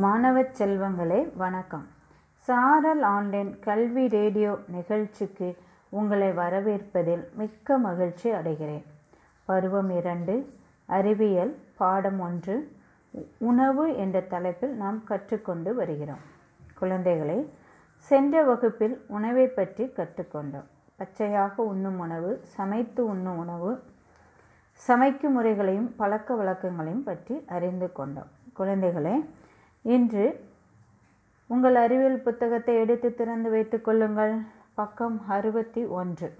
மாணவ செல்வங்களே வணக்கம். சாரல் ஆன்லைன் கல்வி ரேடியோ நிகழ்ச்சிக்கு உங்களை வரவேற்பதில் மிக்க மகிழ்ச்சி அடைகிறேன். பருவம் இரண்டு அறிவியல் பாடம் ஒன்று உணவு என்ற தலைப்பில் நாம் கற்றுக்கொண்டு வருகிறோம். குழந்தைகளே சென்ற வகுப்பில் உணவை பற்றி கற்றுக்கொண்டோம். பச்சையாக உண்ணும் உணவு சமைத்து உண்ணும் உணவு சமைக்கும் முறைகளையும் பழக்க வழக்கங்களையும் பற்றி அறிந்து கொண்டோம். குழந்தைகளே இன்று உங்கள் அறிவியல் புத்தகத்தை எடுத்து திறந்து வைத்துக் கொள்ளுங்கள். பக்கம் அறுபத்தி ஒன்று.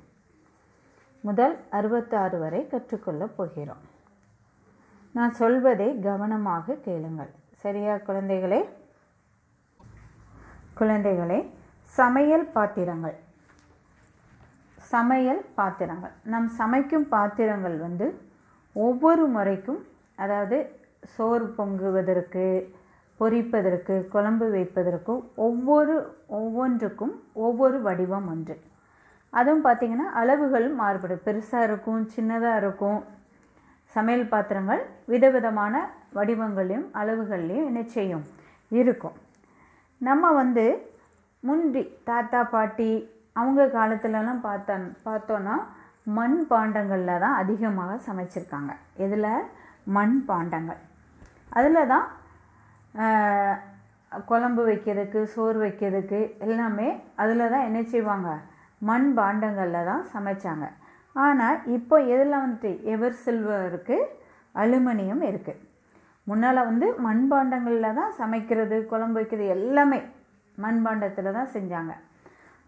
முதல் அறுபத்தாறு வரை கற்றுக்கொள்ளப் போகிறோம். நான் சொல்வதை கவனமாக கேளுங்கள். சரியா குழந்தைகளே? குழந்தைகளே சமையல் பாத்திரங்கள். சமையல் பாத்திரங்கள். நம் சமைக்கும் பாத்திரங்கள் வந்து ஒவ்வொரு முறைக்கும் அதாவது சோறு பொங்குவதற்கு பொரிப்பதற்கு குழம்பு வைப்பதற்கும் ஒவ்வொரு ஒவ்வொன்றுக்கும் ஒவ்வொரு வடிவம் ஒன்று. அதுவும் பார்த்திங்கன்னா அளவுகள் மாறுபடும். பெருசாக இருக்கும் சின்னதாக இருக்கும். சமையல் பாத்திரங்கள் விதவிதமான வடிவங்களையும் அளவுகள்லையும் என்ன செய்யும் இருக்கும். நம்ம வந்து முந்தி தாத்தா பாட்டி அவங்க காலத்துலலாம் பார்த்தா பார்த்தோன்னா மண் பாண்டங்களில் தான் அதிகமாக சமைச்சிருக்காங்க. இதில் மண் பாண்டங்கள். அதில் தான் குழம்பு வைக்கிறதுக்கு சோறு வைக்கிறதுக்கு எல்லாமே அதில் தான் என்ன செய்வாங்க? மண் பாண்டங்களில் தான் சமைச்சாங்க. ஆனால் இப்போ எதில் வந்துட்டு எவர் சில்வர் இருக்குது அலுமினியம் இருக்குது முன்னால் வந்து மண்பாண்டங்களில் தான் சமைக்கிறது குழம்பு வைக்கிறது எல்லாமே மண்பாண்டத்தில் தான் செஞ்சாங்க.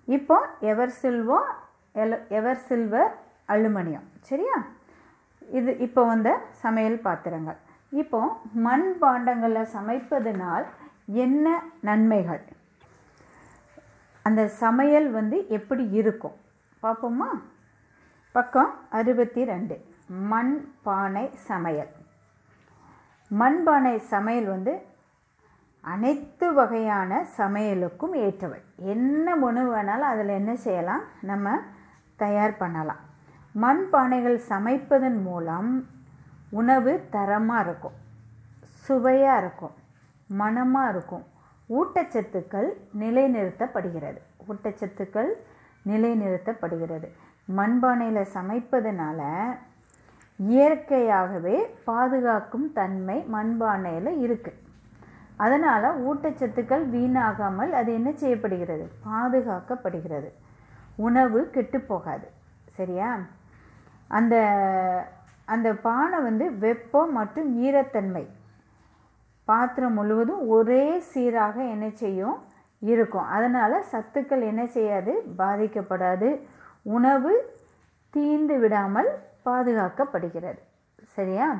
இப்போ எவர் சில்வோ எல எவர் சில்வர் அலுமினியம். சரியா? இது இப்போ வந்த சமையல் பாத்திரங்கள். இப்போ மண் பாண்டங்களில் சமைப்பதனால் என்ன நன்மைகள்? அந்த சமையல் வந்து எப்படி இருக்கும்? பார்ப்போமா? பக்கம் அறுபத்தி ரெண்டு மண் பானை சமையல். மண்பானை சமையல் வந்து அனைத்து வகையான சமையலுக்கும் ஏற்றவை. என்ன உணவு வேணாலும் அதில் என்ன செய்யலாம்? நம்ம தயார் பண்ணலாம். மண்பானைகள் சமைப்பதன் மூலம் உணவு தரமாக இருக்கும். சுவையாக இருக்கும். மணமாக இருக்கும். ஊட்டச்சத்துக்கள் நிலைநிறுத்தப்படுகிறது. ஊட்டச்சத்துக்கள் நிலைநிறுத்தப்படுகிறது. மண்பானையில் சமைப்பதனால இயற்கையாகவே பாதுகாக்கும் தன்மை மண்பானையில் இருக்குது அதனால் ஊட்டச்சத்துக்கள் வீணாகாமல் அது என்ன செய்யப்படுகிறது? பாதுகாக்கப்படுகிறது. உணவு கெட்டுப் போகாது. சரியா? அந்த அந்த பானை வந்து வெப்பம் மற்றும் ஈரத்தன்மை. பாத்திரம் முழுவதும் ஒரே சீராக என்ன செய்யும்? இருக்கும். அதனால் சத்துக்கள் என்ன செய்யாது? பாதிக்கப்படாது. உணவு தீந்து விடாமல் பாதுகாக்கப்படுகிறது. சரியா?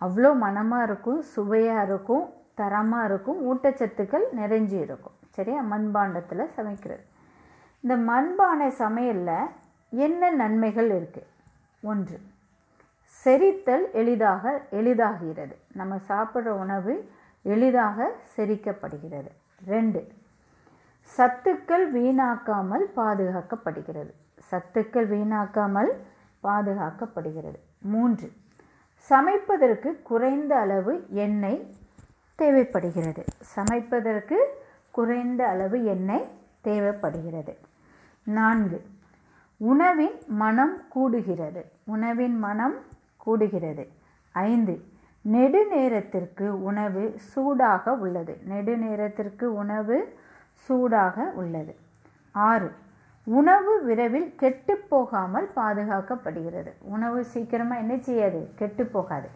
அவ்வளோ மனமாக இருக்கும் சுவையாக இருக்கும் தரமாக இருக்கும் ஊட்டச்சத்துக்கள் நிறைஞ்சு இருக்கும். சரியா? மண்பாண்டத்தில் சமைக்கிறது. இந்த மண்பானை சமையலில் என்ன நன்மைகள் இருக்குது ஒன்று செரித்தல் எளிதாக எளிதாகிறது. நம்ம சாப்பிட்ற உணவு எளிதாக செரிக்கப்படுகிறது. ரெண்டு சத்துக்கள் வீணாக்காமல் பாதுகாக்கப்படுகிறது. சத்துக்கள் வீணாக்காமல் பாதுகாக்கப்படுகிறது. மூன்று சமைப்பதற்கு குறைந்த அளவு எண்ணெய் தேவைப்படுகிறது. சமைப்பதற்கு குறைந்த அளவு எண்ணெய் தேவைப்படுகிறது. நான்கு உணவின் மனம் கூடுகிறது. உணவின் மனம் கூடுகிறது. ஐந்து நெடுநேரத்திற்கு உணவு சூடாக உள்ளது. நெடுநேரத்திற்கு உணவு சூடாக உள்ளது. ஆறு உணவு விரைவில் கெட்டுப் போகாமல் பாதுகாக்கப்படுகிறது. உணவு சீக்கிரமாக என்ன செய்யாது? கெட்டு போகாது.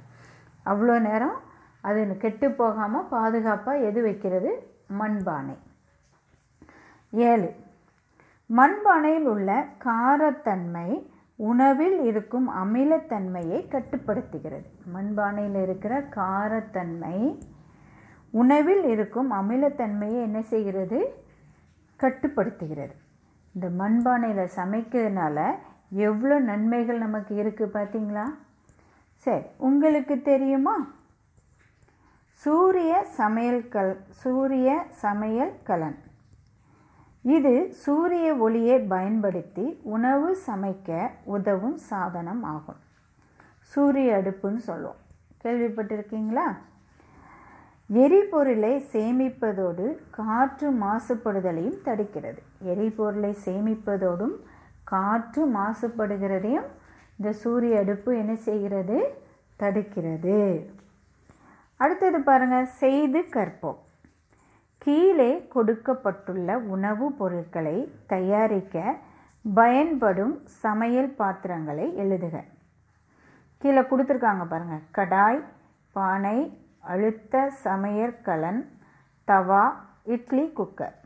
அவ்வளோ நேரம் அது கெட்டு போகாமல் பாதுகாப்பாக எது வைக்கிறது? மண்பானை. ஏழு மண்பானையில் உள்ள காரத்தன்மை உணவில் இருக்கும் அமிலத்தன்மையை கட்டுப்படுத்துகிறது. மண்பானையில் இருக்கிற காரத்தன்மை உணவில் இருக்கும் அமிலத்தன்மையை என்ன செய்கிறது? கட்டுப்படுத்துகிறது. இந்த மண்பானையில் சமைக்கிறதுனால எவ்வளோ நன்மைகள் நமக்கு இருக்குது பார்த்தீங்களா சரி உங்களுக்கு தெரியுமா? சூரிய சமையல் கல் சூரிய சமையல் கலன். இது சூரிய ஒளியை பயன்படுத்தி உணவு சமைக்க உதவும் சாதனம் ஆகும். சூரிய அடுப்புன்னு சொல்லுவோம். கேள்விப்பட்டிருக்கீங்களா? எரிபொருளை சேமிப்பதோடு காற்று மாசுபடுதலையும் தடுக்கிறது. எரிபொருளை சேமிப்பதோடும் காற்று மாசுபடுகிறதையும் இந்த சூரிய அடுப்பு என்ன செய்கிறது? தடுக்கிறது. அடுத்தது பாருங்கள் செய்து கற்போம். கீழே கொடுக்கப்பட்டுள்ள உணவுப் பொருட்களை தயாரிக்க பயன்படும் சமையல் பாத்திரங்களை எழுதுக. கீழே கொடுத்துருக்காங்க பாருங்கள் கடாய் பானை அழுத்த சமையற்கலன் தவா இட்லி குக்கர்.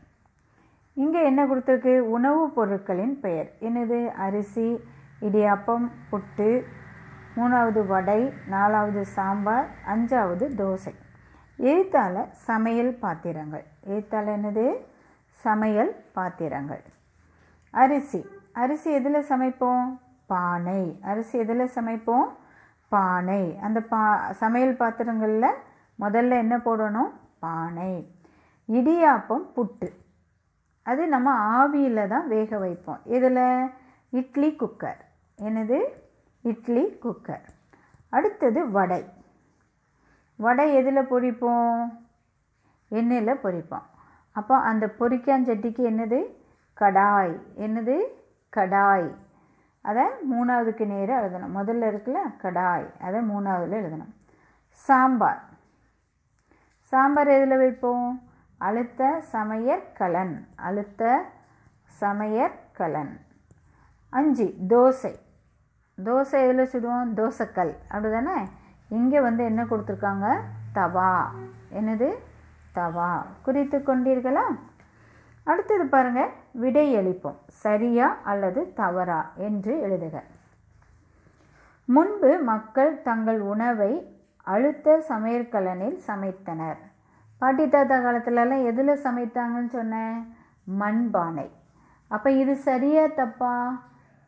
இங்கே என்ன கொடுத்துருக்கு? உணவுப் பொருட்களின் பெயர். என்னது? அரிசி இடியாப்பம் புட்டு மூணாவது வடை நாலாவது சாம்பார் அஞ்சாவது தோசை. எழுத்தால சமையல் பாத்திரங்கள். எழுத்தால என்னது? சமையல் பாத்திரங்கள். அரிசி. அரிசி எதில் சமைப்போம்? பானை. அரிசி எதில் சமைப்போம்? பானை. அந்த பா சமையல் பாத்திரங்களில் முதல்ல என்ன போடணும்? பானை. இடியாப்பம் புட்டு. அது நம்ம ஆவியில் தான் வேக வைப்போம். இதில் இட்லி குக்கர். என்னது? இட்லி குக்கர். அடுத்தது வடை. வடை எதில் பொரிப்போம்? எண்ணெயில் பொரிப்போம். அப்போ அந்த பொரிக்காஞ்சட்டிக்கு என்னது? கடாய். என்னது? கடாய். அதை மூணாவதுக்கு நேராக எழுதணும். முதல்ல இருக்குல்ல கடாய். அதை மூணாவதில் எழுதணும். சாம்பார். சாம்பார் எதில் வைப்போம்? அழுத்த சமையற்கலன் அழுத்த சமையற்கலன் அஞ்சு தோசை. தோசை எதில் சுடுவோம்? தோசைக்கல். அப்படி தானே இங்கே வந்து என்ன கொடுத்துருக்காங்க? தவா. என்னது? தவா. குறித்து கொண்டீர்களா? அடுத்தது பாருங்கள் விடை அளிப்போம் சரியா அல்லது தவறா என்று எழுதுக. முன்பு மக்கள் தங்கள் உணவை அழுத்த சமையற்கலனில் சமைத்தனர். பாட்டி தாத்தா காலத்துலலாம் எதில் சமைத்தாங்கன்னு சொன்னேன்? மண்பானை. அப்போ இது சரியா தப்பா?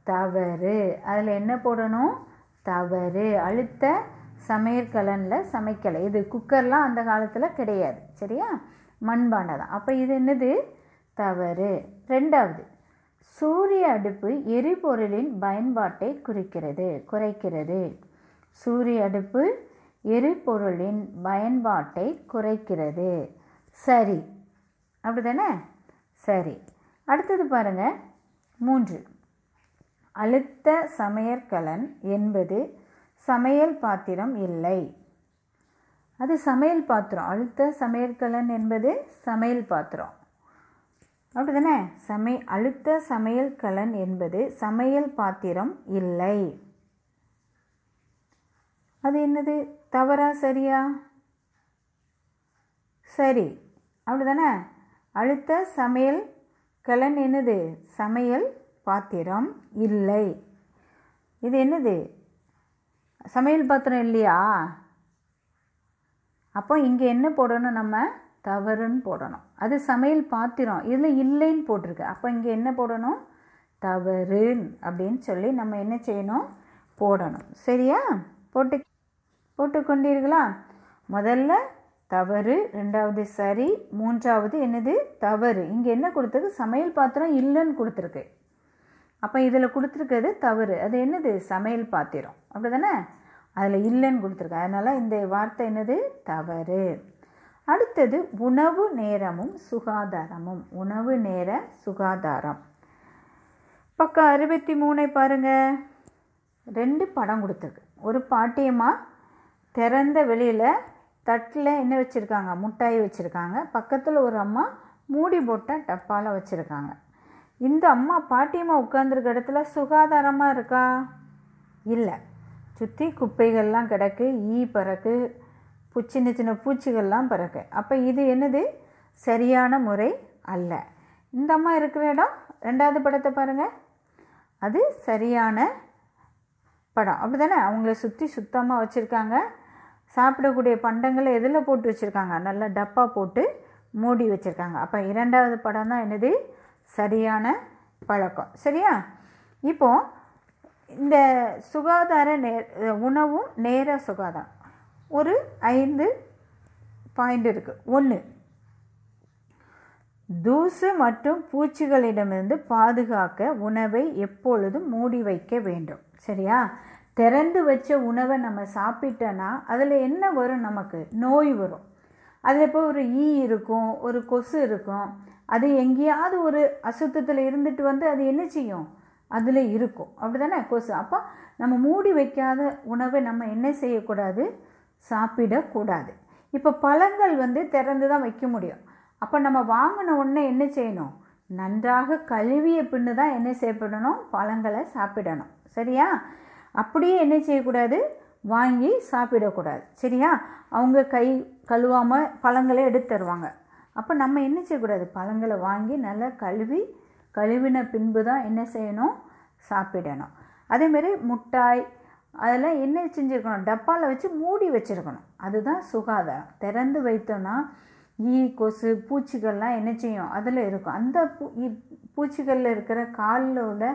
தவறு. அதில் என்ன போடணும்? தவறு. அழுத்த சமையற்கலனில் சமைக்கலை. இது குக்கர்லாம் அந்த காலத்தில் கிடையாது. சரியா? மண்பானை தான். அப்போ இது என்னது? தவறு. ரெண்டாவது சூரிய அடுப்பு எரிபொருளின் பயன்பாட்டை குறிக்கிறது குறைக்கிறது. சூரிய அடுப்பு எரிபொருளின் பயன்பாட்டை குறைக்கிறது. சரி. அப்படி தானே சரி. அடுத்தது பாருங்கள் மூன்று அழுத்த சமையற்கலன் என்பது சமையல் பாத்திரம் இல்லை. அது சமையல் பாத்திரம். அழுத்த சமையற்கலன் என்பது சமையல் பாத்திரம். அப்படி தானே சமை அழுத்த சமையல் கலன் என்பது சமையல் பாத்திரம் இல்லை. அது என்னது? தவறா சரியா? சரி. அப்படி தானே அழுத்த சமையல் கலன் என்னது? சமையல் பாத்திரம் இல்லை. இது என்னது? சமையல் பாத்திரம் இல்லையா? அப்போ இங்கே என்ன போடணும் நம்ம? தவறுன்னு போடணும். அது சமையல் பாத்திரம். இதில் இல்லைன்னு போட்டிருக்கு. அப்போ இங்கே என்ன போடணும்? தவறு அப்படின்னு சொல்லி நம்ம என்ன செய்யணும்? போடணும். சரியா? போட்டு போட்டுக்கொண்டீர்களா முதல்ல தவறு ரெண்டாவது சரி மூன்றாவது என்னது? தவறு. இங்கே என்ன கொடுத்துருக்கு? சமையல் பாத்திரம் இல்லைன்னு கொடுத்துருக்கு. அப்போ இதில் கொடுத்துருக்கிறது தவறு. அது என்னது? சமையல் பாத்திரம். அப்படி தானே அதில் இல்லைன்னு கொடுத்துருக்கு அதனால் இந்த வார்த்தை என்னது? தவறு. அடுத்தது உணவு நேரமும் சுகாதாரமும். உணவு நேர சுகாதாரம். பக்கம் அறுபத்தி மூணை பாருங்கள் ரெண்டு படம் கொடுத்துருக்கு. ஒரு பாட்டியம்மா திறந்த வெளியில் தட்டில் என்ன வச்சுருக்காங்க? முட்டாய் வச்சுருக்காங்க. பக்கத்தில் ஒரு அம்மா மூடி போட்ட டப்பாவில் வச்சுருக்காங்க. இந்த அம்மா பாட்டியம்மா உட்காந்துருக்க இடத்துல சுகாதாரமாக இருக்கா? இல்லை. சுற்றி குப்பைகள்லாம் கிடக்கு ஈ பறக்கு பூ சின்ன சின்ன பூச்சிகள்லாம் பறக்கு. அப்போ இது என்னது? சரியான முறை அல்ல. இந்த அம்மா இருக்கிற இடம் ரெண்டாவது படத்தை பாருங்கள் அது சரியான படம். அப்படி தானே அவங்கள சுற்றி சுத்தமாக வச்சுருக்காங்க. சாப்பிடக்கூடிய பண்டங்களை எதில் போட்டு வச்சுருக்காங்க? நல்லா டப்பா போட்டு மூடி வச்சுருக்காங்க. அப்போ இரண்டாவது படம் தான் என்னது? சரியான பழக்கம். சரியா? இப்போது இந்த சுகாதார நே உணவும் நேர சுகாதாரம். ஒரு ஐந்து பாயிண்ட் இருக்குது ஒன்று தூசு மற்றும் பூச்சிகளிடமிருந்து பாதுகாக்க உணவை எப்பொழுதும் மூடி வைக்க வேண்டும். சரியா? திறந்து வச்ச உணவை நம்ம சாப்பிட்டோன்னா அதில் என்ன வரும் நமக்கு? நோய் வரும். அதில் இப்போ ஒரு ஈ இருக்கும் ஒரு கொசு இருக்கும். அது எங்கேயாவது ஒரு அசுத்தத்தில் இருந்துட்டு வந்து அது என்ன செய்யும்? அதில் இருக்கும். அப்படி தானே கொசு. அப்போ நம்ம மூடி வைக்காத உணவை நம்ம என்ன செய்யக்கூடாது? சாப்பிடக்கூடாது. இப்போ பழங்கள் வந்து திறந்து தான் வைக்க முடியும். அப்போ நம்ம வாங்கின உடனே என்ன செய்யணும்? நன்றாக கழுவிய பின்னு தான் என்ன செய்யப்படணும்? பழங்களை சாப்பிடணும். சரியா? அப்படியே என்ன செய்யக்கூடாது? வாங்கி சாப்பிடக்கூடாது. சரியா? அவங்க கை கழுவாமல் பழங்களை எடுத்து தருவாங்க. அப்போ நம்ம என்ன செய்யக்கூடாது? பழங்களை வாங்கி நல்லா கழுவி கழுவின பின்பு தான் என்ன செய்யணும்? சாப்பிடணும். அதேமாரி முட்டாய் அதெல்லாம் என்ன செஞ்சுருக்கணும்? டப்பாவில் வச்சு மூடி வச்சுருக்கணும். அதுதான் சுகாதாரம். திறந்து வைத்தோன்னா ஈ கொசு பூச்சிகள்லாம் என்ன செய்யும்? அதில் இருக்கும். அந்த பூ பூச்சிகளில் இருக்கிற காலில் உள்ள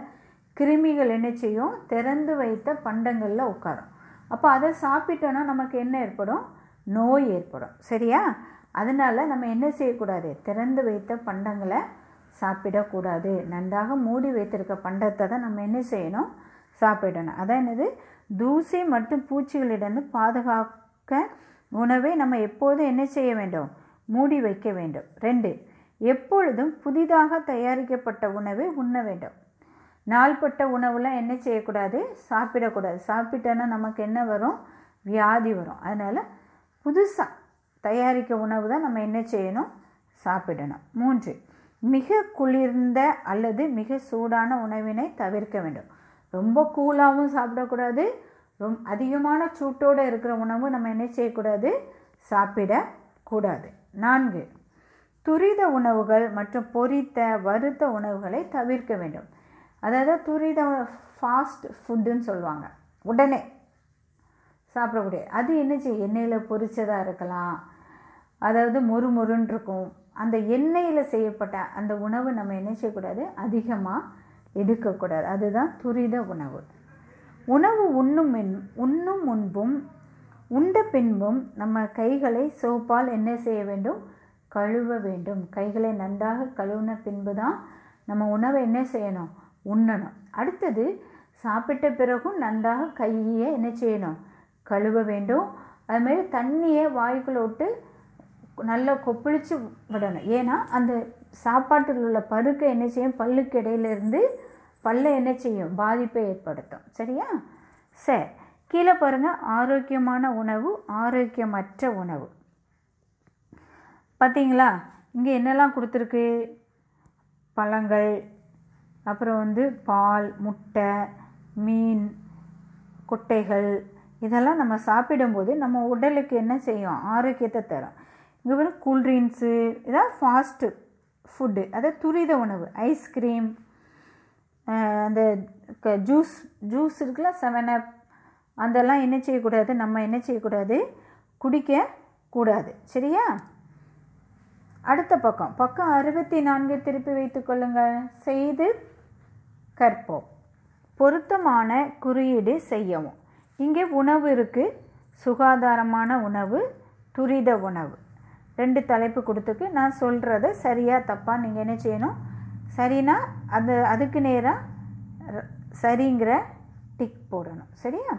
கிருமிகள் என்ன செய்யும்? திறந்து வைத்த பண்டங்களில் உட்காரும். அப்போ அதை சாப்பிட்டோன்னா நமக்கு என்ன ஏற்படும்? நோய் ஏற்படும். சரியா? அதனால் நம்ம என்ன செய்யக்கூடாது? திறந்து வைத்த பண்டங்களை சாப்பிடக்கூடாது. நன்றாக மூடி வைத்திருக்க பண்டத்தை தான் நம்ம என்ன செய்யணும்? சாப்பிடணும். அதான் என்னது? தூசி மற்றும் பூச்சிகளிடம் பாதுகாக்க உணவை நம்ம எப்போதும் என்ன செய்ய வேண்டும்? மூடி வைக்க வேண்டும். ரெண்டு எப்பொழுதும் புதிதாக தயாரிக்கப்பட்ட உணவை உண்ண வேண்டும். நாள்பட்ட உணவுலாம் என்ன செய்யக்கூடாது? சாப்பிடக்கூடாது. சாப்பிட்டோன்னா நமக்கு என்ன வரும்? வியாதி வரும். அதனால் புதுசாக தயாரிக்க உணவு தான் நம்ம என்ன செய்யணும்? சாப்பிடணும். மூன்று மிக குளிர்ந்த அல்லது மிக சூடான உணவினை தவிர்க்க வேண்டும். ரொம்ப கூலாகவும் சாப்பிடக்கூடாது. ரொம் அதிகமான சூட்டோடு இருக்கிற உணவு நம்ம என்ன செய்யக்கூடாது? சாப்பிடக்கூடாது. நான்கு துரித உணவுகள் மற்றும் பொரித்த வறுத்த உணவுகளை தவிர்க்க வேண்டும். அதாவது துரித ஃபாஸ்ட் ஃபுட்டுன்னு சொல்லுவாங்க. உடனே சாப்பிடக்கூடிய அது என்ன செய்யும் எண்ணெயில் பொரிச்சதாக இருக்கலாம். அதாவது மொறு மொறுன்னு இருக்கும் அந்த எண்ணெயில் செய்யப்பட்ட அந்த உணவு நம்ம என்ன செய்யக்கூடாது? அதிகமாக எடுக்கக்கூடாது. அதுதான் துரித உணவு. உணவு உண்ணும் உண்ணும் முன்பும் உண்ட பின்பும் நம்ம கைகளை சோப்பால் என்ன செய்ய வேண்டும்? கழுவ வேண்டும். கைகளை நன்றாக கழுவின பின்பு தான் நம்ம உணவை என்ன செய்யணும்? உண்ணணும். அடுத்தது சாப்பிட்ட பிறகும் நன்றாக கையை என்ன செய்யணும்? கழுவ வேண்டும். அதுமாரி தண்ணியை வாய்க்குள்ள விட்டு நல்லா கொப்பளிச்சு விடணும். ஏன்னா அந்த சாப்பாட்டில் உள்ள பருக்கை என்ன செய்யும் பல்லுக்கு இடையிலிருந்து பல்லை என்ன செய்யும்? பாதிப்பை ஏற்படுத்தும். சரியா? சரி. கீழே பாருங்கள் ஆரோக்கியமான உணவு ஆரோக்கியமற்ற உணவு. பார்த்தீங்களா இங்கே என்னெல்லாம் கொடுத்துருக்கு? பழங்கள் அப்புறம் வந்து பால் முட்டை மீன் கொட்டைகள் இதெல்லாம் நம்ம சாப்பிடும்போது நம்ம உடலுக்கு என்ன செய்யும்? ஆரோக்கியத்தை தரும். இங்கே வந்து கூல்ட்ரிங்க்ஸு ஏதாவது ஃபாஸ்ட்டு ஃபுட்டு அதாவது துரித உணவு ஐஸ்கிரீம் அந்த க ஜூஸ் ஜூஸ் இருக்குல்ல செவன் அப் அதெல்லாம் என்ன செய்யக்கூடாது நம்ம என்ன செய்யக்கூடாது குடிக்க கூடாது சரியா? அடுத்த பக்கம் பக்கம் அறுபத்தி நான்கு திருப்பி வைத்து கொள்ளுங்கள். செய்து கற்போம். பொருத்தமான குறியீடு செய்யவும். இங்கே உணவு இருக்குது சுகாதாரமான உணவு துரித உணவு. ரெண்டு தலைப்பு கொடுத்துக்கு நான் சொல்கிறத சரியாக தப்பாக நீங்கள் என்ன செய்யணும்? சரினா அது அதுக்கு நேராக சரிங்கிற டிக் போடணும். சரியா?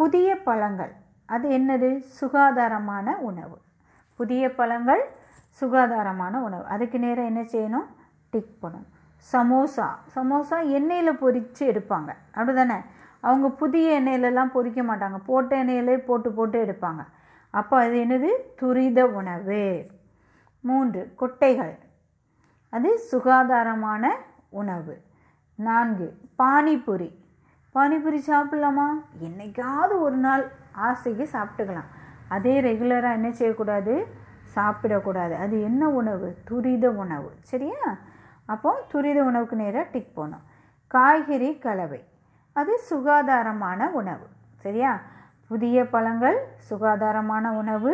புதிய பழங்கள். அது என்னது? சுகாதாரமான உணவு. புதிய பழங்கள் சுகாதாரமான உணவு. அதுக்கு நேரம் என்ன செய்யணும்? டிக் பண்ணணும் சமோசா. சமோசா எண்ணெயில் பொரித்து எடுப்பாங்க. அப்படி தானே அவங்க புதிய எண்ணெயிலலாம் பொறிக்க மாட்டாங்க. போட்ட எண்ணெயிலே போட்டு போட்டு எடுப்பாங்க. அப்போ அது என்னது? துரித உணவு. மூன்று கொட்டைகள். அது சுகாதாரமான உணவு. நான்கு பானிபூரி. பானிபூரி சாப்பிட்லாமா? என்னைக்காவது ஒரு நாள் ஆசைக்கு சாப்பிட்டுக்கலாம். அதே ரெகுலராக என்ன செய்யக்கூடாது? சாப்பிடக்கூடாது. அது என்ன உணவு? துரித உணவு. சரியா? அப்போ துரித உணவுக்கு நேராக டிக் போகணும் காய்கறி கலவை. அது சுகாதாரமான உணவு. சரியா? புதிய பழங்கள் சுகாதாரமான உணவு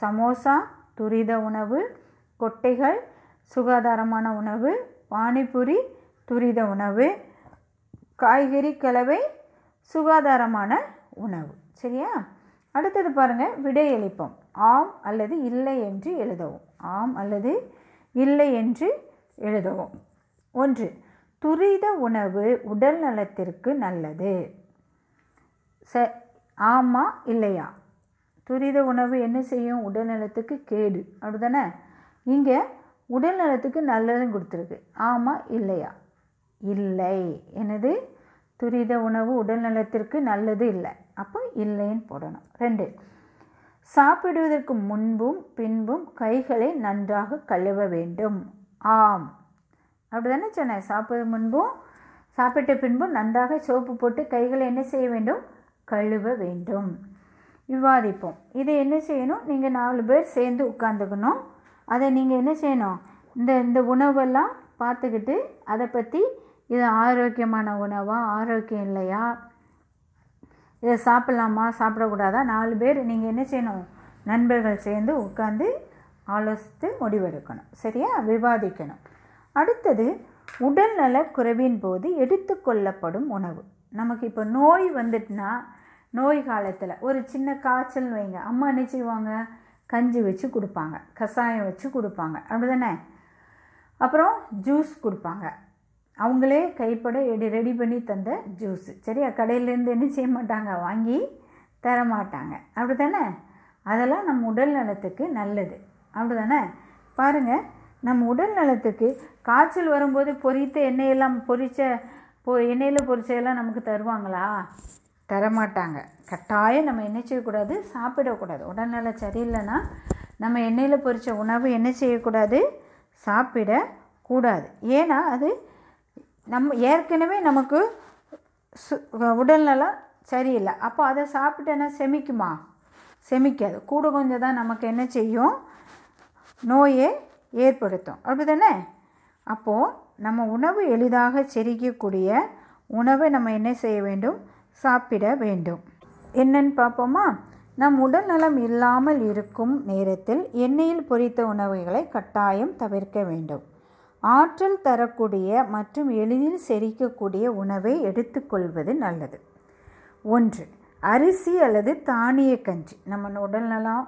சமோசா துரித உணவு கொட்டைகள் சுகாதாரமான உணவு பானிபூரி துரித உணவு காய்கறி கலவை சுகாதாரமான உணவு. சரியா? அடுத்தது பாருங்கள் விடையளிப்போம் ஆம் அல்லது இல்லை என்று எழுதவும். ஆம் அல்லது இல்லை என்று எழுதவும். ஒன்று துரித உணவு உடல் நலத்திற்கு நல்லது. ச ஆமா இல்லையா? துரித உணவு என்ன செய்யும்? உடல் நலத்துக்கு கேடு. அப்படிதானே இங்கே உடல் நலத்துக்கு கொடுத்துருக்கு. ஆமாம் இல்லையா? இல்லை. எனது துரித உணவு உடல் நலத்திற்கு நல்லது இல்லை. அப்போ இல்லைன்னு போடணும். ரெண்டு சாப்பிடுவதற்கு முன்பும் பின்பும் கைகளை நன்றாக கழுவ வேண்டும். ஆம். அப்படி தானே சொன்னேன் சாப்பிட முன்பும் சாப்பிட்ட பின்பும் நன்றாக சோப்பு போட்டு கைகளை என்ன செய்ய வேண்டும்? கழுவ வேண்டும். விவாதிப்போம். இதை என்ன செய்யணும்? நீங்கள் நாலு பேர் சேர்ந்து உட்காந்துக்கணும் அதை நீங்கள் என்ன செய்யணும்? இந்த இந்த உணவெல்லாம் பார்த்துக்கிட்டு அதை பற்றி இது ஆரோக்கியமான உணவா? ஆரோக்கியம் இல்லையா? இதை சாப்பிட்லாமா? சாப்பிடக்கூடாதா? நாலு பேர் நீங்கள் என்ன செய்யணும்? நண்பர்கள் சேர்ந்து உட்காந்து ஆலோசித்து முடிவெடுக்கணும். சரியா? விவாதிக்கணும். அடுத்தது உடல்நல குறைவின் போது எடுத்துக்கொள்ளப்படும் உணவு. நமக்கு இப்போ நோய் வந்துட்டுனா நோய் காலத்தில் ஒரு சின்ன காய்ச்சல் வைங்க. அம்மா என்ன செய்வாங்க? கஞ்சி வச்சு கொடுப்பாங்க. கஷாயம் வச்சு கொடுப்பாங்க. அப்படி தானே அப்புறம் ஜூஸ் கொடுப்பாங்க. அவங்களே கைப்பட எடி ரெடி பண்ணி தந்த ஜூஸ் சரியா? கடையிலேருந்து என்ன செய்ய மாட்டாங்க? வாங்கி தர மாட்டாங்க. அப்படி தானே அதெல்லாம் நம்ம உடல் நலத்துக்கு நல்லது. அப்படி தானே பாருங்கள் நம்ம உடல் நலத்துக்கு காய்ச்சல் வரும்போது பொரித்த எண்ணெயெல்லாம் பொரித்த இப்போ எண்ணெயில் பொரிச்சதெல்லாம் நமக்கு தருவாங்களா? தரமாட்டாங்க. கட்டாயம் நம்ம என்ன செய்யக்கூடாது சாப்பிடக்கூடாது. உடல்நலம் சரியில்லைன்னா நம்ம எண்ணெயில் பொரித்த உணவு என்ன செய்யக்கூடாது? சாப்பிடக்கூடாது. ஏன்னா அது நம்ம ஏற்கனவே நமக்கு சு உடல்நலம் சரியில்லை. அப்போ அதை சாப்பிட்டேன்னா செமிக்குமா? செமிக்காது. கூட கொஞ்சம் தான் நமக்கு என்ன செய்யும்? நோயை ஏற்படுத்தும். அப்படி தானே அப்போது நம்ம உணவு எளிதாக செரிக்கக்கூடிய உணவை நம்ம என்ன செய்ய வேண்டும்? சாப்பிட வேண்டும். என்னன்னு பார்ப்போமா? நம் உடல் நலம் இல்லாமல் இருக்கும் நேரத்தில் எண்ணெயில் பொரித்த உணவுகளை கட்டாயம் தவிர்க்க வேண்டும். ஆற்றல் தரக்கூடிய மற்றும் எளிதில் செரிக்கக்கூடிய உணவை எடுத்துக்கொள்வது நல்லது. ஒன்று அரிசி அல்லது தானிய கஞ்சி. நம்ம உடல் நலம்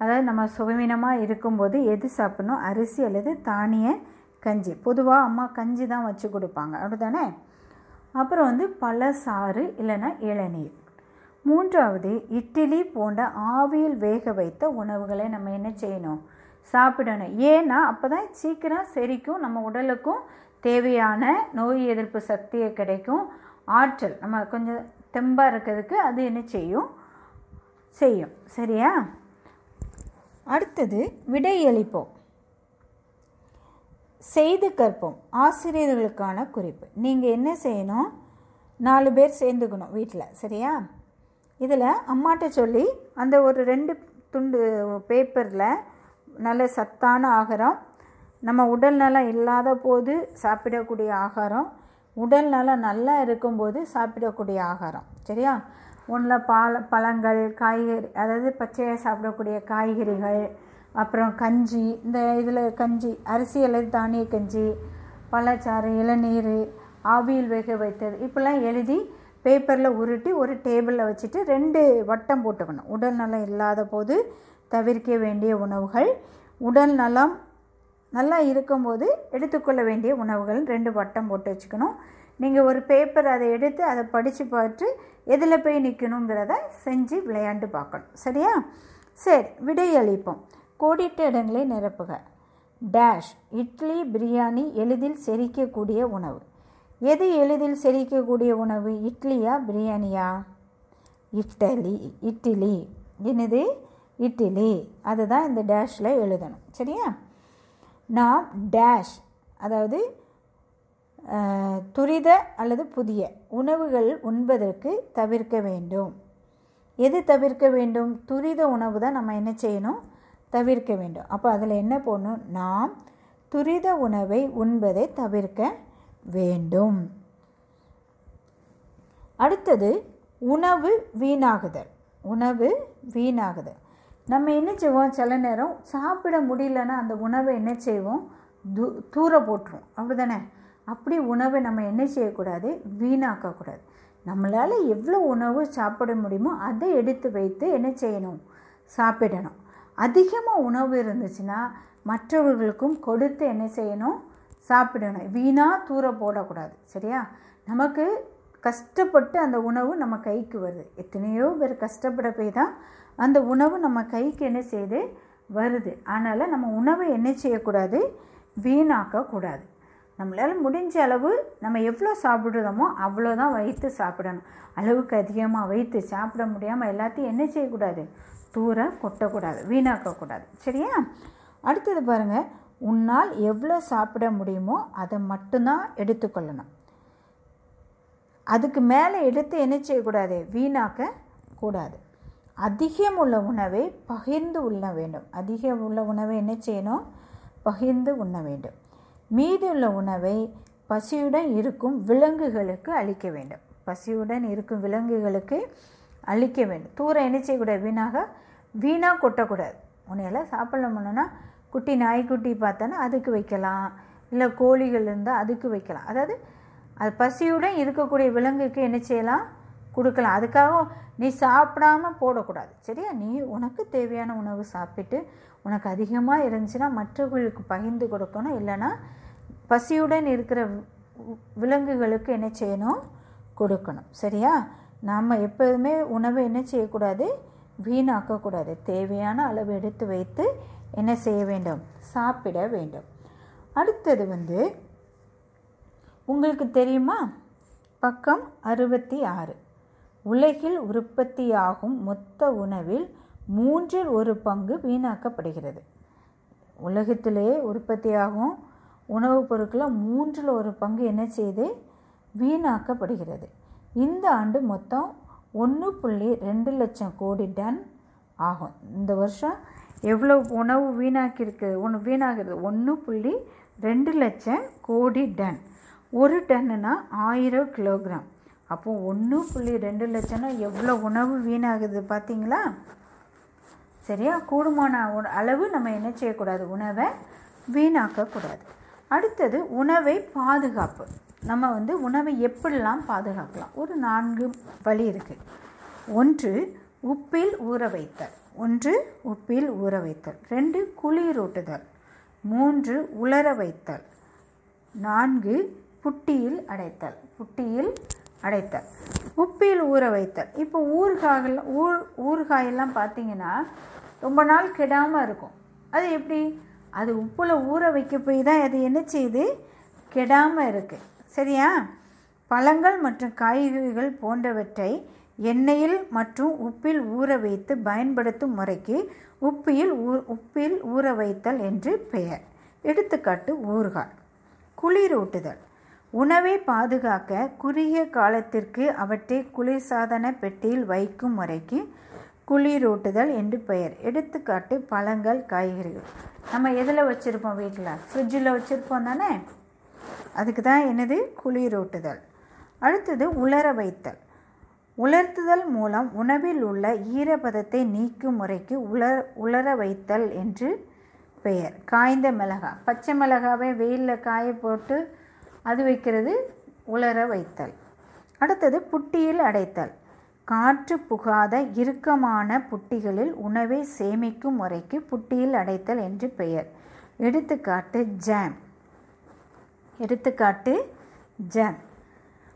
அதாவது நம்ம சுகவீனமாக இருக்கும்போது எது சாப்பிடணும்? அரிசி அல்லது தானிய கஞ்சி. பொதுவாக அம்மா கஞ்சி தான் வச்சு கொடுப்பாங்க. அப்படி தானே அப்புறம் வந்து பழசாறு இல்லைன்னா இளநீர். மூன்றாவது இட்லி போன்ற ஆவியில் வேக வைத்த உணவுகளை நம்ம என்ன செய்யணும்? சாப்பிடணும். ஏன்னா அப்போ தான் சீக்கிரம் செரிக்கும் நம்ம உடலுக்கும் தேவையான நோய் எதிர்ப்பு சக்தியை கிடைக்கும். ஆற்றல் நம்ம கொஞ்சம் தெம்பாக இருக்கிறதுக்கு அது என்ன செய்யும்? செய்யும். சரியா? அடுத்தது விடை எழுப்போம் செய்து கற்போம். ஆசிரியர்களுக்கான குறிப்பு. நீங்கள் என்ன செய்யணும்? நாலு பேர் சேர்ந்துக்கணும் வீட்டில் சரியா? இதில் அம்மாட்ட சொல்லி அந்த ஒரு ரெண்டு துண்டு பேப்பரில் நல்ல சத்தான ஆகாரம் நம்ம உடல் நலம் இல்லாத போது சாப்பிடக்கூடிய ஆகாரம் உடல் நலம் நல்லா இருக்கும்போது சாப்பிடக்கூடிய ஆகாரம் சரியா? ஒன்றில் பால் பழங்கள் காய்கறி அதாவது பச்சையாக சாப்பிடக்கூடிய காய்கறிகள் அப்புறம் கஞ்சி இந்த இதில் கஞ்சி அரிசி அல்லது தானிய கஞ்சி பழச்சாறு இளநீர் ஆவியில் வேக வைத்தது. இப்படிலாம் எழுதி பேப்பரில் உருட்டி ஒரு டேபிளில் வச்சுட்டு ரெண்டு வட்டம் போட்டுக்கணும். உடல் நலம் இல்லாத போது தவிர்க்க வேண்டிய உணவுகள் உடல் நலம் நல்லா இருக்கும்போது எடுத்துக்கொள்ள வேண்டிய உணவுகள் ரெண்டு வட்டம் போட்டு வச்சுக்கணும். நீங்கள் ஒரு பேப்பர் அதை எடுத்து அதை படித்து பார்த்து எதில் போய் நிற்கணுங்கிறத செஞ்சு விளையாண்டு பார்க்கணும். சரியா? சரி விடையளிப்போம் கோடிட்ட இடங்களை நிரப்புக. டேஷ் இட்லி பிரியாணி எளிதில் செரிக்கக்கூடிய உணவு. எது எளிதில் செரிக்கக்கூடிய உணவு? இட்லியா பிரியாணியா? இட்டலி இட்லி என்னது? இட்லி அதுதான் இந்த டேஷில் எழுதணும். சரியா? நாம் டேஷ் அதாவது துரித அல்லது புதிய உணவுகள் உண்பதற்கு தவிர்க்க வேண்டும். எது தவிர்க்க வேண்டும்? துரித உணவு தான் நம்ம என்ன செய்யணும்? தவிர்க்க வேண்டும். அப்போ அதில் என்ன போடணும்? நாம் துரித உணவை உண்பதை தவிர்க்க வேண்டும். அடுத்தது உணவு வீணாகுதல். உணவு வீணாகுதல். நம்ம என்ன செய்வோம்? சில நேரம் சாப்பிட முடியலன்னா அந்த உணவை என்ன செய்வோம்? தூ தூர போட்டுருவோம். அப்படி தானே அப்படி உணவை நம்ம என்ன செய்யக்கூடாது? வீணாக்கக்கூடாது. நம்மளால் எவ்வளோ உணவு சாப்பிட முடியுமோ அதை எடுத்து வைத்து என்ன செய்யணும்? சாப்பிடணும். அதிகமாக உணவு இருந்துச்சுன்னா மற்றவர்களுக்கும் கொடுத்து என்ன செய்யணும்? சாப்பிடணும். வீணாக தூர போடக்கூடாது. சரியா? நமக்கு கஷ்டப்பட்டு அந்த உணவு நம்ம கைக்கு வருது. எத்தனையோ பேர் கஷ்டப்பட போய் தான் அந்த உணவு நம்ம கைக்கு என்ன செய்யுது வருது. அதனால் நம்ம உணவை என்ன செய்யக்கூடாது? வீணாக்கக்கூடாது. நம்மளால் முடிஞ்ச அளவு நம்ம எவ்வளோ சாப்பிடுறோமோ அவ்வளோதான் வைத்து சாப்பிடணும். அளவுக்கு அதிகமாக வைத்து சாப்பிட முடியாமல் எல்லாத்தையும் என்ன செய்யக்கூடாது? தூர கொட்டக்கூடாது வீணாக்கக்கூடாது. சரியா? அடுத்தது பாருங்கள் உன்னால் எவ்வளோ சாப்பிட முடியுமோ அதை மட்டும்தான் எடுத்துக்கொள்ளணும். அதுக்கு மேலே எடுத்து என்ன செய்யக்கூடாது? வீணாக்க கூடாது அதிகம் உள்ள உணவை பகிர்ந்து உண்ண வேண்டும். அதிகம் உள்ள உணவை என்ன செய்யணும்? பகிர்ந்து உண்ண வேண்டும். மீதியுள்ள உணவை பசியுடன் இருக்கும் விலங்குகளுக்கு அளிக்க வேண்டும். பசியுடன் இருக்கும் விலங்குகளுக்கு அளிக்க வேண்டும். தூரம் என்ன செய்யக்கூடாது? வீணாக வீணாக கொட்டக்கூடாது. உன்னையெல்லாம் சாப்பிடணும்னா குட்டி நாய்க்குட்டி பார்த்தோன்னா அதுக்கு வைக்கலாம். இல்லை கோழிகள் இருந்தால் அதுக்கு வைக்கலாம். அதாவது அது பசியுடன் இருக்கக்கூடிய விலங்குக்கு என்ன செய்யலாம்? கொடுக்கலாம். அதுக்காக நீ சாப்பிடாம போடக்கூடாது. சரியா? நீ உனக்கு தேவையான உணவு சாப்பிட்டு உனக்கு அதிகமாக இருந்துச்சுன்னா மற்றவர்களுக்கு பகிர்ந்து கொடுக்கணும். இல்லைன்னா பசியுடன் இருக்கிற விலங்குகளுக்கு என்ன செய்யணும்? கொடுக்கணும். சரியா? நாம் எப்போதுமே உணவை என்ன செய்யக்கூடாது? வீணாக்கக்கூடாது. தேவையான அளவு எடுத்து வைத்து என்ன செய்ய வேண்டும்? சாப்பிட வேண்டும். அடுத்தது வந்து உங்களுக்கு தெரியுமா? பக்கம் அறுபத்தி ஆறு உலகில் உற்பத்தியாகும் மொத்த உணவில் மூன்றில் ஒரு பங்கு வீணாக்கப்படுகிறது. உலகத்திலே உற்பத்தியாகும் உணவுப் பொருட்களில் மூன்றில் ஒரு பங்கு என்ன செய்து? வீணாக்கப்படுகிறது. இந்த ஆண்டு மொத்தம் ஒன்று புள்ளி ரெண்டு லட்சம் கோடி டன் ஆகும். இந்த வருஷம் எவ்வளோ உணவு வீணாக்கியிருக்கு? ஒன்று வீணாகிறது ஒன்று புள்ளி ரெண்டு லட்சம் கோடி டன். ஒரு டன்னுனா ஆயிரம் கிலோகிராம். அப்போது ஒன்று புள்ளி ரெண்டு லட்சம்னா எவ்வளோ உணவு வீணாகுது பார்த்தீங்களா சரியா? கூடுமான அளவு நம்ம என்ன செய்யக்கூடாது? உணவை வீணாக்கக்கூடாது. அடுத்தது உணவை பாதுகாப்பு. நம்ம வந்து உணவை எப்படிலாம் பாதுகாக்கலாம்? ஒரு நான்கு வழி இருக்குது ஒன்று உப்பில் ஊற வைத்தல். ஒன்று உப்பில் ஊற வைத்தல். ரெண்டு குளிரூட்டுதல். மூன்று உலர வைத்தல். நான்கு புட்டியில் அடைத்தல். புட்டியில் அடைத்தல். உப்பில் ஊற வைத்தல். இப்போ ஊறுகாயில் ஊர் ஊறுகாயெல்லாம் பார்த்தீங்கன்னா ரொம்ப நாள் கெடாமல் இருக்கும். அது எப்படி? அது உப்பில் ஊற வைக்க போய் தான் அது என்ன செய்யுது? கெடாமல் இருக்குது சரியா? பழங்கள் மற்றும் காய்கறிகள் போன்றவற்றை எண்ணெயில் மற்றும் உப்பில் ஊற வைத்து பயன்படுத்தும் முறைக்கு உப்பியில் ஊ உப்பில் ஊற வைத்தல் என்று பெயர். எடுத்துக்காட்டு ஊறுகாய். குளிரூட்டுதல். உணவை பாதுகாக்க குறுகிய காலத்திற்கு அவற்றை குளிர்சாதன பெட்டியில் வைக்கும் முறைக்கு குளிரூட்டுதல் என்று பெயர். எடுத்துக்காட்டு பழங்கள் காய்கறிகள். நம்ம எதில் வச்சுருப்போம் வீட்டில்? ஃப்ரிட்ஜில் வச்சுருப்போம் தானே? அதுக்கு தான் என்னது? குளிரூட்டுதல். அடுத்தது உலர வைத்தல். உலர்த்துதல் மூலம் உணவில் உள்ள ஈரப்பதத்தை நீக்கும் முறைக்கு உலர் உலர வைத்தல் என்று பெயர். காய்ந்த மிளகாய் பச்சை மிளகாவை வெயிலில் காய போட்டு அது வைக்கிறது உலர வைத்தல். அடுத்தது புட்டியில் அடைத்தல். காற்று புகாத இறுக்கமான புட்டிகளில் உணவை சேமிக்கும் முறைக்கு புட்டியில் அடைத்தல் என்று பெயர். எடுத்துக்காட்டு ஜாம். எடுத்துக்காட்டு ஜன்.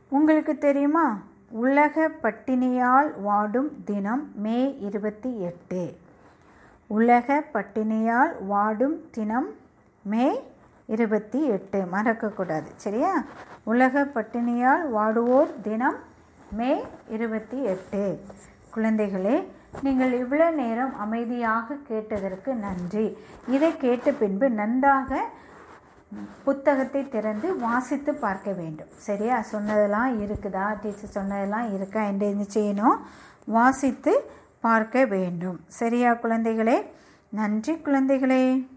உங்களுக்கு தெரியுமா? உலக பட்டினியால் வாடும் தினம் மே இருபத்தி எட்டு. உலக பட்டினியால் வாடும் தினம் மே இருபத்தி எட்டு. மறக்கக்கூடாது சரியா? உலக பட்டினியால் வாடுவோர் தினம் மே இருபத்தி எட்டு. குழந்தைகளே நீங்கள் இவ்வளோ நேரம் அமைதியாக கேட்டதற்கு நன்றி. இதை கேட்ட பின்பு நன்றாக புத்தகத்தை திறந்து வாசித்து பார்க்க வேண்டும். சரியா? சொன்னதெல்லாம் இருக்குதா? டீச்சர் சொன்னதெல்லாம் இருக்கா? என்று என்ன செய்யணும்? வாசித்து பார்க்க வேண்டும். சரியா குழந்தைகளே? நன்றி குழந்தைகளே.